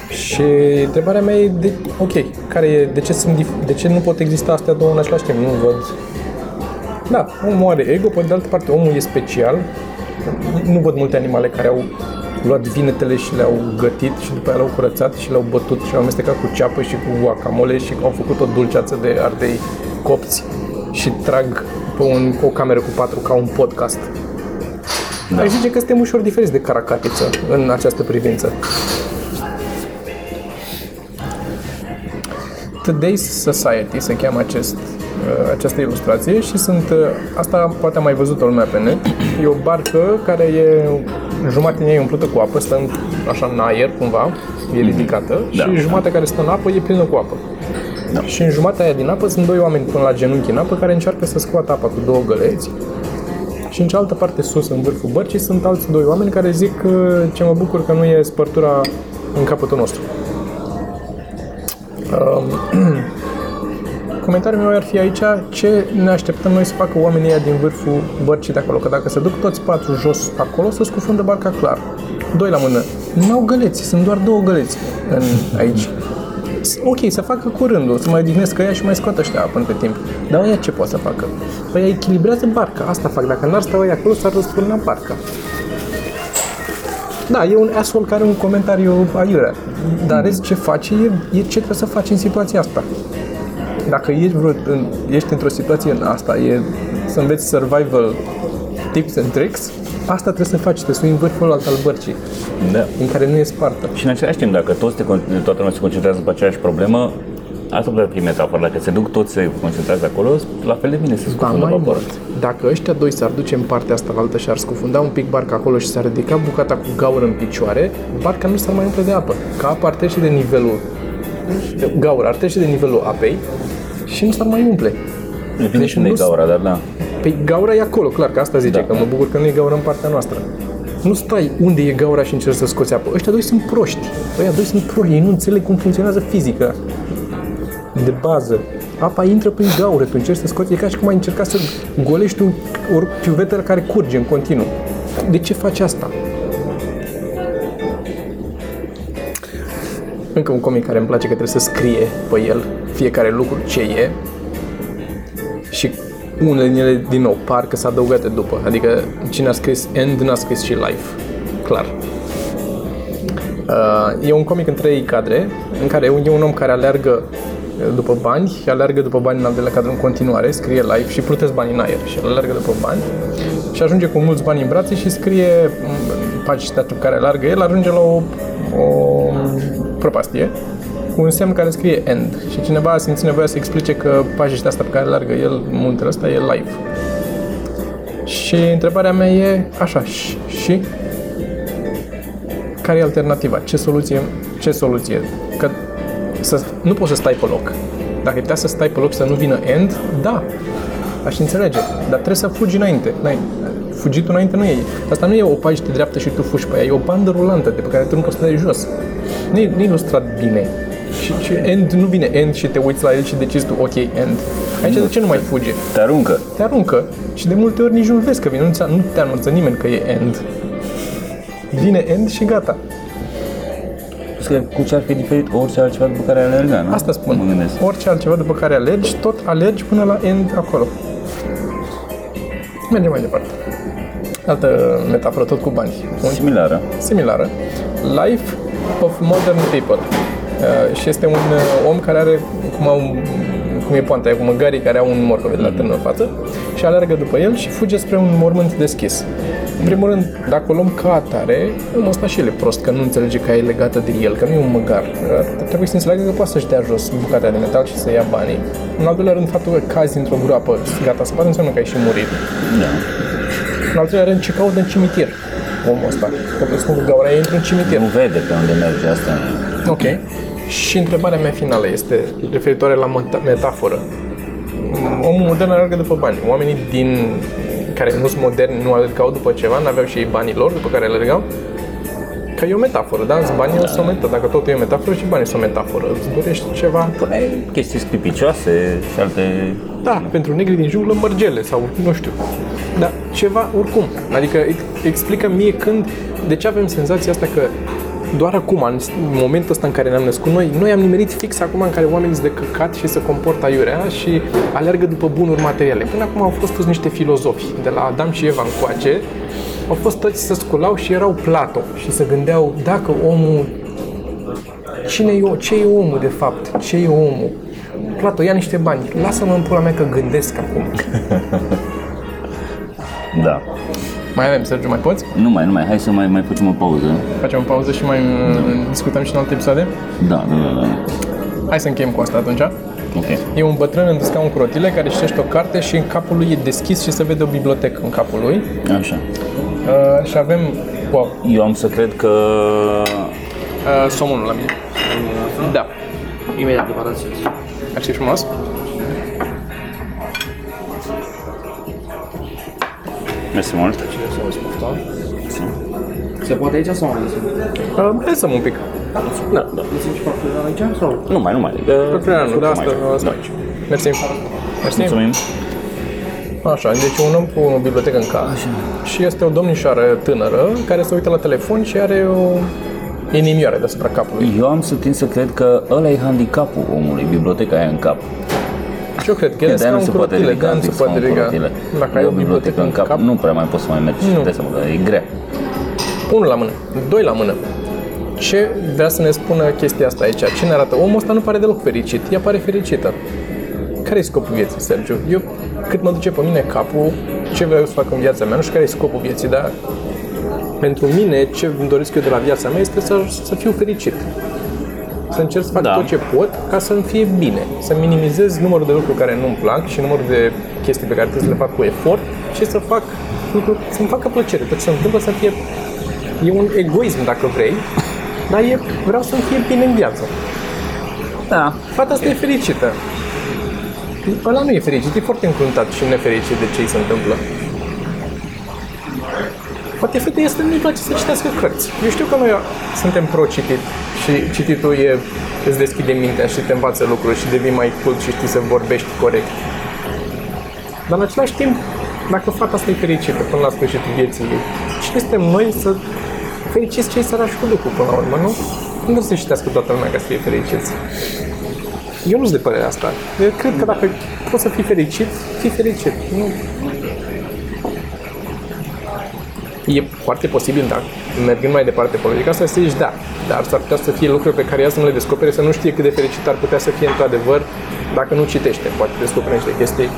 Și întrebarea mea e, de, ok, care e, de, ce sunt, dif- de ce nu pot exista astea două în același timp? Nu văd da, omul are ego, pe de altă parte omul e special. Nu văd multe animale care au luat vinetele și le-au gătit și după aia le-au curățat și le-au bătut și le-au amestecat cu ceapă și cu guacamole și au făcut o dulceață de ardei copți și trag pe un, o cameră cu patru ca un podcast. Da. Aș zice că suntem ușor diferiți de caracatiță în această privință. Today's Society se cheamă acest, uh, această ilustrație și sunt, uh, asta poate am mai văzut-o lumea pe net, e o barcă care e, jumătate din ea e umplută cu apă, stă în, așa în aer cumva, e ridicată Da. și jumătatea care stă în apă e plină cu apă. Da. Și în jumătatea aia din apă sunt doi oameni până la genunchi în apă care încearcă să scoată apa cu două găleți și în cealaltă parte sus, în vârful bărcii, sunt alți doi oameni care zic uh, ce mă bucur că nu e spărtura în capătul nostru. Um, comentariul meu ar fi aici ce ne așteptăm noi să facă oamenii ăia din vârful bărcii de acolo. Că dacă se duc toți patru jos acolo, să scufundă barca clar. Doi la mână. Nu au găleți, sunt doar două găleți în, aici. Ok, să facă cu rândul, să mai odihnesc ea și mai scoată ăștia apă între timp. Dar ăia ce pot să facă? Păi ea echilibrează barca, asta fac. Dacă n-ar sta ăia acolo, s-ar răsturna barca. Da, e un asshole care are un comentariu aiurea. Dar rest ce face e, e ce trebuie să faci în situația asta. Dacă ești, vreo, în, ești într-o situație în asta, e să înveți survival tips and tricks, asta trebuie să faci, trebuie să în vârful alt al bărcii, Da. în care nu e spartă. Și în același timp, dacă toți te, con- toată lumea se concentrează pe aceeași problemă, asta putea fi metaforă. Dacă se duc toți se concentrează acolo, la fel de bine se Ba scufundă mai vaporul. mult, dacă ăștia doi s-ar duce în partea asta la altă și ar scufunda un pic barca acolo și s-ar ridica bucata cu gaură în picioare, barca nu s-ar mai umple de apă. Că apa ar trece de nivelul gaură ar trece de nivelul apei și nu s-ar mai umple. Depinde Deci și unde e nu- gaura, dar da. Păi gaura e acolo, clar, că asta zice, Da. că mă bucur că nu e gaura în partea noastră. Nu stai unde e gaura și încerci să scoți apă. Ăștia doi sunt proști. Ăia doi sunt proști, ei nu înțeleg cum funcționează fizica. de bază. Apa intră prin gaură, tu încerci să scoți, e ca și cum ai încerca să golești un, o chiuvetă care curge în continuu. De ce faci asta? Încă un comic care îmi place că trebuie să scrie pe el fiecare lucru ce e și unele din ele, din nou, par că s-a adăugate după. Adică cine a scris End n-a scris și Life. Clar. Uh, e un comic în trei cadre, în care e un om care aleargă după bani, aleargă după bani în al doilea cadru în continuare, scrie live și plutesc bani în aer și aleargă după bani și ajunge cu mulți bani în brațe și scrie pagina pe care aleargă el, ajunge la o, o prăpastie cu un semn care scrie end și cineva a simțit nevoia să explice că pagina asta pe care aleargă el, muntele ăsta, e live. Și întrebarea mea e așa, și, și care e alternativa? Ce soluție? Ce soluție? Că să, nu poți să stai pe loc. Dacă putea să stai pe loc să nu vină end, da, aș înțelege. Dar trebuie să fugi înainte. N-ai, fugitul înainte nu e. Asta nu e o pagină dreaptă și tu fugi pe ea, e o bandă rulantă de pe care tu nu poți să dai jos. Nu e, nu e ilustrat bine. Și, și end nu vine end și te uiți la el și decizi tu, ok, end. Aici de ce nu mai fuge? Te aruncă. Te aruncă și de multe ori nici nu vezi că vine, nu, ți- nu te anunță nimeni că e end. Vine end și gata. Că cu ce ar fi diferit orice altceva după care ai alerga, nu? Asta spun. Mă gândesc. Orice altceva după care alergi, tot alergi până la end acolo. Mergem mai departe. Altă metaforă, tot cu bani. Un Similară. similară. Life of Modern People. Uh, și este un uh, om care are, cum, au, cum e poanta aia, cu măgarii care au un morcov de la tânăr în față și alergă după el și fuge spre un mormânt deschis. În primul rând, dacă o luăm ca atare, omul ăsta și el e prost, că nu înțelege că e legată de el, că nu e un măgar. Uh, Trebuie să înțeleagă că poate să-și dea jos bucata de metal și să ia banii. În al doilea rând, faptul că cazi într-o groapă, gata, să poate înseamnă că ai și murit. Da. În al treilea rând, ce caută în cimitir omul ăsta? Că presupun că gaura e într-un cimitir. Nu vede pe unde merge asta. e. Ok. Și întrebarea mea finală este referitoare la meta- metaforă. Omul modern alergă după bani. Oamenii din care nu sunt moderni nu alergau după ceva, nu aveau și ei banii lor după care alergau. Că e o metaforă, da? Banii da. sunt o metaforă. Dacă tot e o metaforă, și banii sunt o metaforă. Îți dorești ceva? Puneai chestii sclipicioase și alte... Da, pentru negri din junglă mărgele sau nu știu. Dar ceva oricum. Adică ex- explică mie când, de ce avem senzația asta că doar acum, în momentul ăsta în care ne-am născut noi, noi am nimerit fix acum în care oamenii sunt de căcat și se comportă aiurea și alergă după bunuri materiale. Până acum au fost toți niște filozofi, de la Adam și Eva încoace, au fost toți să sculau și erau Plato și se gândeau dacă omul Cine e, o- ce e omul de fapt? Ce e omul? Plato, ia niște bani. Lasă-mă în pula mea că gândesc acum. Da. Mai avem, Sergiu, mai poți? Nu mai, nu mai. Hai să mai, mai facem o pauză. Facem o pauză și mai uh, discutăm și în alte episoade? Da, da, da. da. Hai să încheiem cu asta atunci. Ok. E un bătrân în scaun cu rotile care citește o carte și în capul lui e deschis și se vede o bibliotecă în capul lui. Așa. Uh, și avem... Wow, Eu am să cred că... uh, somonul la mine. Da. Imediat după rățit. Ar fi frumos? Mersi mult. Cine să auzi pofta? Se poate aici sau nu? Uh, lăsăm un pic. Da, da. Lăsăm și parfumul aici sau? Nu mai, nu mai. Preferat nu, de asta, Scurtăm asta aici. aici. Mersi. Mersi. Mulțumim. Așa, deci un om cu o bibliotecă în cap și este o domnișoară tânără care se uită la telefon și are o inimioară deasupra capului. Eu am să tind să cred că ăla e handicapul omului, biblioteca aia în cap. Și eu cred că el De aia nu scaun se cu poate rotile, ridica de nu se fix poate scaun cu ridica. rotile. Dacă E ai o bibliotecă în cap, nu prea mai poți să mai mergi. Nu. Dai seama că e grea. Unul la mână, doi la mână. Ce vrea să ne spună chestia asta aici? Ce ne arată? Omul ăsta nu pare deloc fericit, ea pare fericită. Care e scopul vieții, Sergiu? Eu, cât mă duce pe mine capul, ce vreau să fac în viața mea, nu știu care e scopul vieții, dar pentru mine, ce îmi doresc eu de la viața mea este să, să fiu fericit. Să încerc să fac Da. tot ce pot ca să-mi fie bine. Să minimizez numărul de lucruri care nu-mi plac și numărul de chestii pe care trebuie să le fac cu efort și să fac lucruri, să-mi facă plăcere. Tot ce se întâmplă să fie E un egoism, dacă vrei, dar e, vreau să-mi fie bine în viață. Da. Fata asta e fericită. Ăla nu e fericit, e foarte încruntat și nefericit de ce îi se întâmplă. Poate fete este nu-i place să citească cărți. Eu știu că noi suntem pro-citit și cititul e, îți deschide mintea și te învață lucruri și devii mai cult și știi să vorbești corect. Dar în același timp, dacă fata asta e fericită până la sfârșitul vieții ei, cine suntem noi să fericiți cei sărași cu lucru până la urmă, nu? Nu se citească toată lumea ca să fie fericiți. Eu nu sunt de părerea asta. Eu cred că dacă poți să fii fericit, fii fericit. Nu, E foarte posibil, da, mergând mai departe pe logica asta, să zici da, dar s-ar putea să fie lucruri pe care ea să nu le descopere, să nu știe cât de fericit ar putea să fie într-adevăr dacă nu citește, poate descopere niște chestii.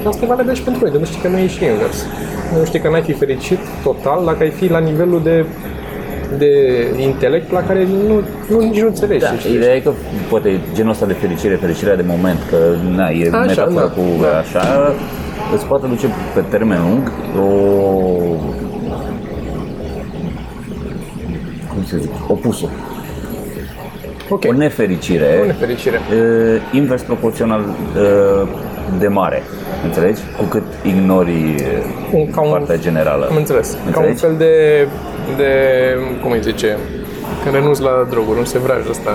Și asta e valabil și pentru noi, de nu știi că nu e și invers. Nu știi că n-ai fi fericit total dacă ai fi la nivelul de de intelect la care nu, nu nici nu înțelegi Da, ce citești. ideea e că poate genul ăsta de fericire, fericirea de moment, că na, e Așa, metafora da, cu da. așa, îți poate duce pe termen lung o cum să zic, opusul. Ok, O nefericire, o nefericire. uh, invers proporțional uh, de mare, înțelegi? Cu cât ignori Un- ca un- partea generală. Am înțeles. Ca un Înțelegi? fel de, de, cum îi zice, când renunți la droguri, un sevraj ăsta.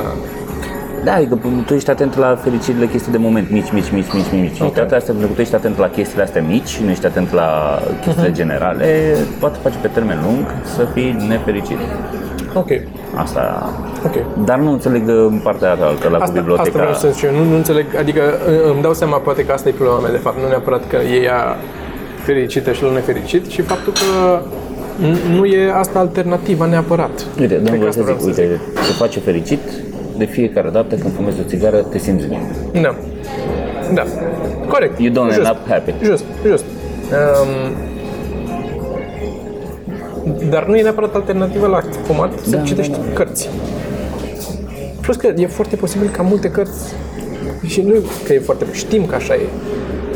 Da, adică tu ești atent la fericirile chestii de moment, mici, mici, mici, mici, mici. Și Ok. toate astea, pentru că tu ești atent la chestiile astea mici, nu ești atent la chestiile Mhm. generale, poate face pe termen lung să fii nefericit. Ok, Asta... ok. Dar nu înțeleg uh, partea altă, la cu Asta, biblioteca. asta vreau să zic și eu. Nu, nu înțeleg, adică î- îmi dau seama poate că asta e problema mea de fapt, nu neapărat că e ea fericită și el nefericit și faptul că n- nu e asta alternativa neapărat. Uite, Cred domnul că vreau asta să vreau zic, uite, te face fericit de fiecare dată când fumezi o țigară, te simți bine. Da. Da. Corect. You don't just, end up happy. Just, just. Um, dar nu e neapărat alternativă la fumat să Da, citești da, cărți. Plus că e foarte posibil ca multe cărți și nu că e foarte știm că așa e.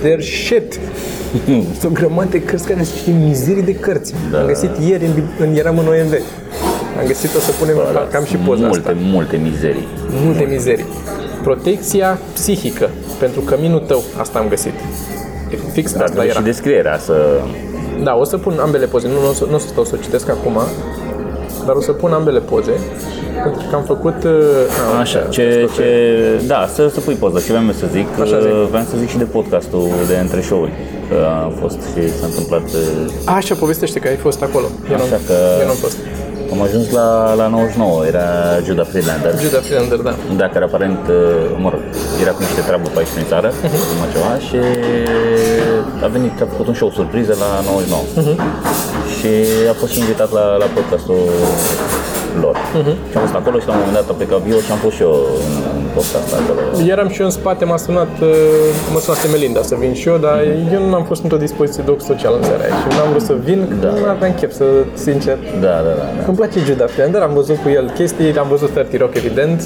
They're shit. Sunt o grămadă de cărți care sunt niște mizerii de cărți. Da. Am găsit ieri, în, bib- în, eram în OMV. Am găsit, o să punem, cam și poza multe, asta multe mizerii. multe mizerii. Protecția psihică pentru căminul tău, asta am găsit. Fix Dar asta dă era. și descrierea să... Da, o să pun ambele poze, nu, nu, o să, nu o să stau să o citesc acum, dar o să pun ambele poze, pentru că am făcut... uh, a, Așa, uite, ce, asta ce, da, să, să pui poză. Ce vreau să zic, Așa, zi. uh, vreau să zic și de podcastul de între show-uri. Că a fost și s-a întâmplat, uh, A, Așa, povestește că ai fost acolo. Eu, Așa nu, că- eu nu am fost. Am ajuns la, la 99, era Juda Friedlander. Juda Freelander, da. Da, care aparent, uh, mă rog, era cu niște treabă pe aici prin țară, uh ceva, și a venit, a făcut un show surpriză la 99. Și a fost și invitat la, la podcastul lor. Și am fost acolo și la un moment dat a plecat Vio și am fost și eu în, în podcastul acolo. Eram și eu în spate, m-a sunat, uh, mă sunase Melinda să vin și eu, dar eu nu am fost într-o dispoziție de social în seara aia și nu am vrut să vin, că Da. nu aveam chef, să, sincer. Da, da, da. da. Îmi place Judah Friender, am văzut cu el chestii, am văzut 30 Rock, evident.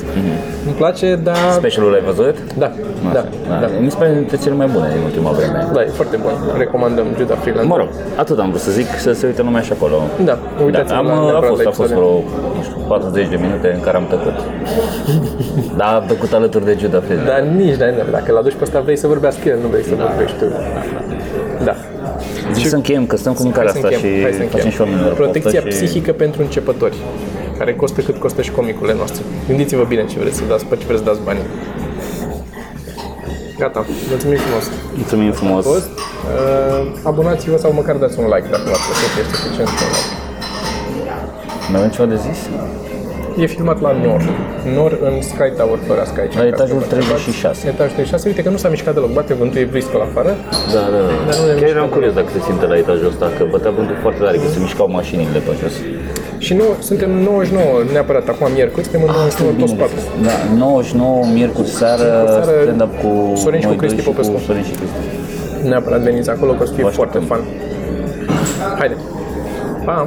Îmi place, dar... Specialul l-ai văzut? Da, da, da. Mi se pare dintre cele mai bune din ultima vreme. Da, e foarte bun. Recomandăm Judah Freelander. Mă rog, atât am vrut să zic, să se uite lumea și acolo. Da, uitați-vă am, la a neapărat fost, la a fost episoade. vreo, nu știu, 40 de minute în care am tăcut. da, am tăcut alături de Judah Friedlander. Dar nici, da, dacă îl aduci pe ăsta vrei să vorbească el, nu vrei să vorbești tu. Da. Zic să încheiem, că stăm cu mâncarea Hai să asta încheiem, și hai să facem încheiem. și oamenilor Protecția poftă și... psihică pentru începători, care costă cât costă și comicurile noastre. Gândiți-vă bine ce vreți să dați, pe ce vreți să dați banii. Gata, mulțumim frumos. Mulțumim frumos. A fost. Uh, abonați-vă sau măcar dați un like dacă v-a plăcut, este suficient. un like. Mai avem ceva de zis? E filmat la Nor. Nor în Sky Tower, fără Sky. La etajul 36. Etajul 36. Uite că nu s-a mișcat deloc. Bate vântul, e briscol afară. Da, da, da. Dar nu ne Chiar mișcăm eram curios dacă se simte la etajul ăsta, că bătea vântul foarte tare, că se mișcau mașinile pe jos. Și nu, suntem 99 neapărat acum miercuri, suntem în 99 toți patru. Da, 99, miercuri seară, seară, stand-up cu Sorin și cu noi Cristi doi și Popescu. cu Sorin și Cristi. Neapărat veniți acolo că o să fie Vă foarte așteptăm. fan. Haide. Pa!